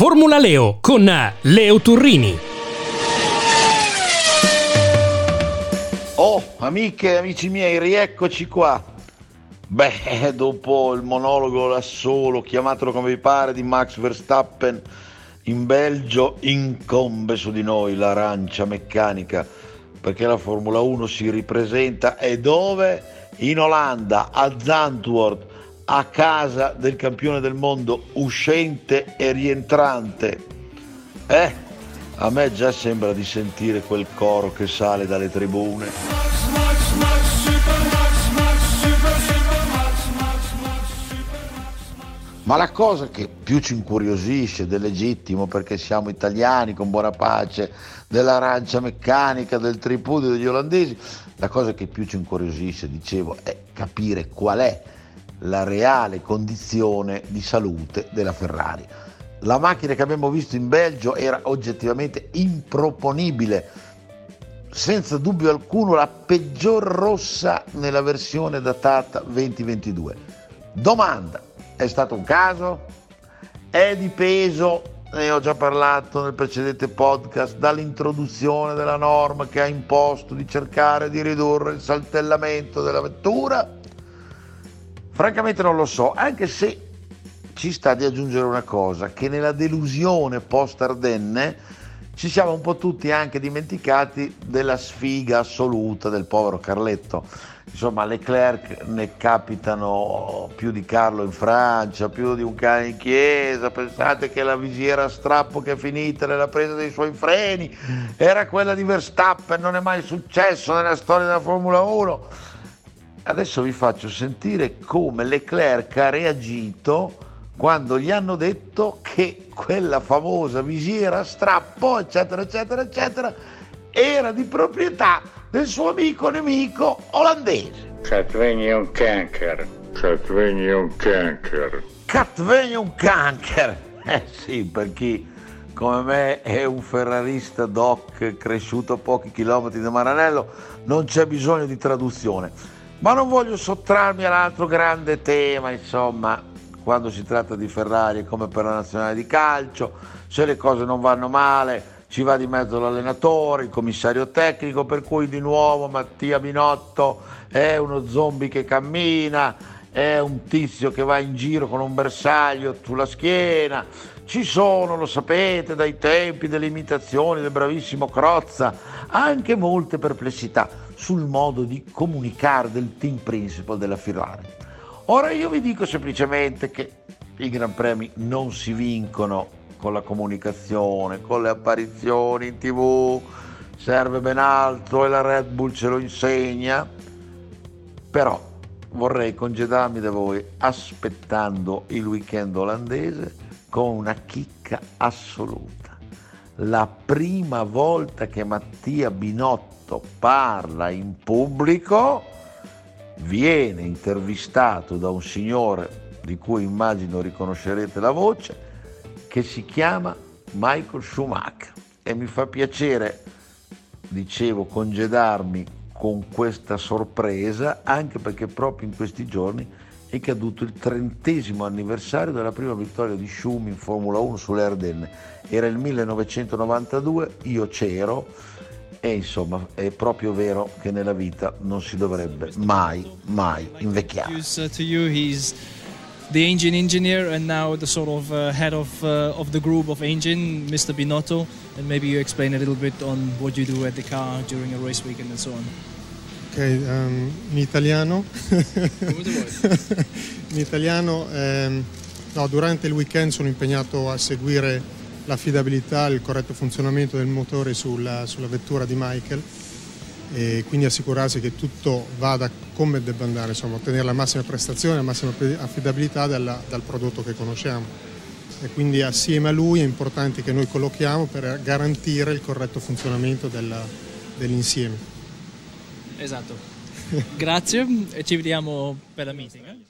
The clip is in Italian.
Formula Leo con Leo Turrini. Oh, amiche e amici miei, rieccoci qua. Beh, dopo il monologo da solo, chiamatelo come vi pare, di Max Verstappen in Belgio, incombe su di noi l'arancia meccanica, perché la Formula 1 si ripresenta e dove? In Olanda, a Zandvoort, a casa del campione del mondo uscente e rientrante. Eh, a me già sembra di sentire quel coro che sale dalle tribune. Ma la cosa che più ci incuriosisce del legittimo, perché siamo italiani con buona pace, dell'arancia meccanica, del tripudio degli olandesi, la cosa che più ci incuriosisce, dicevo, è capire qual è la reale condizione di salute della Ferrari. La macchina che abbiamo visto in Belgio era oggettivamente improponibile, senza dubbio alcuno la peggior rossa nella versione datata 2022. Domanda, è stato un caso? È dipeso, ne ho già parlato nel precedente podcast, dall'introduzione della norma che ha imposto di cercare di ridurre il saltellamento della vettura? Francamente non lo so, anche se ci sta di aggiungere una cosa, che nella delusione post Ardenne ci siamo un po' tutti anche dimenticati della sfiga assoluta del povero Carletto. Insomma, Leclerc ne capitano più di Carlo in Francia, più di un cane in chiesa. Pensate che la visiera a strappo che è finita nella presa dei suoi freni era quella di Verstappen, non è mai successo nella storia della Formula 1 Adesso vi faccio sentire come Leclerc ha reagito quando gli hanno detto che quella famosa visiera a strappo, eccetera, eccetera, eccetera, era di proprietà del suo amico nemico olandese. Catvegna un canker. Catvegna un canker. Eh sì, per chi come me è un ferrarista doc cresciuto a pochi chilometri da Maranello, non c'è bisogno di traduzione. Ma non voglio sottrarmi all'altro grande tema, insomma, quando si tratta di Ferrari come per la nazionale di calcio, se le cose non vanno male ci va di mezzo l'allenatore, il commissario tecnico, per cui di nuovo Mattia Binotto è uno zombie che cammina, è un tizio che va in giro con un bersaglio sulla schiena. Ci sono, lo sapete, dai tempi delle imitazioni del bravissimo Crozza, anche molte perplessità sul modo di comunicare del team principal della Ferrari. Ora io vi dico semplicemente che i Gran Premi non si vincono con la comunicazione, con le apparizioni in tv, serve ben altro e la Red Bull ce lo insegna, però vorrei congedarmi da voi aspettando il weekend olandese con una chicca assoluta. La prima volta che Mattia Binotto parla in pubblico, viene intervistato da un signore di cui immagino riconoscerete la voce, che si chiama Michael Schumacher. E mi fa piacere, dicevo, congedarmi con questa sorpresa, anche perché proprio in questi giorni è caduto il trentesimo anniversario della prima vittoria di Schum in Formula 1 sulle Ardenne. Era il 1992, io c'ero e insomma è proprio vero che nella vita non si dovrebbe mai, mai invecchiare. the engine engineer and now the sort of uh, head of uh, of the group of engine, Mr. Binotto, and maybe you explain a little bit on what you do at the car during a race weekend and so on. Ok, um, in italiano. in italiano, ehm, no, durante il weekend sono impegnato a seguire l'affidabilità e il corretto funzionamento del motore sulla, sulla, vettura di Michael e quindi assicurarsi che tutto vada come debba andare, insomma, ottenere la massima prestazione, la massima affidabilità dalla, dal prodotto che conosciamo. E quindi assieme a lui è importante che noi collochiamo per garantire il corretto funzionamento della, dell'insieme. Esatto. Grazie e ci vediamo per la meeting. Eh?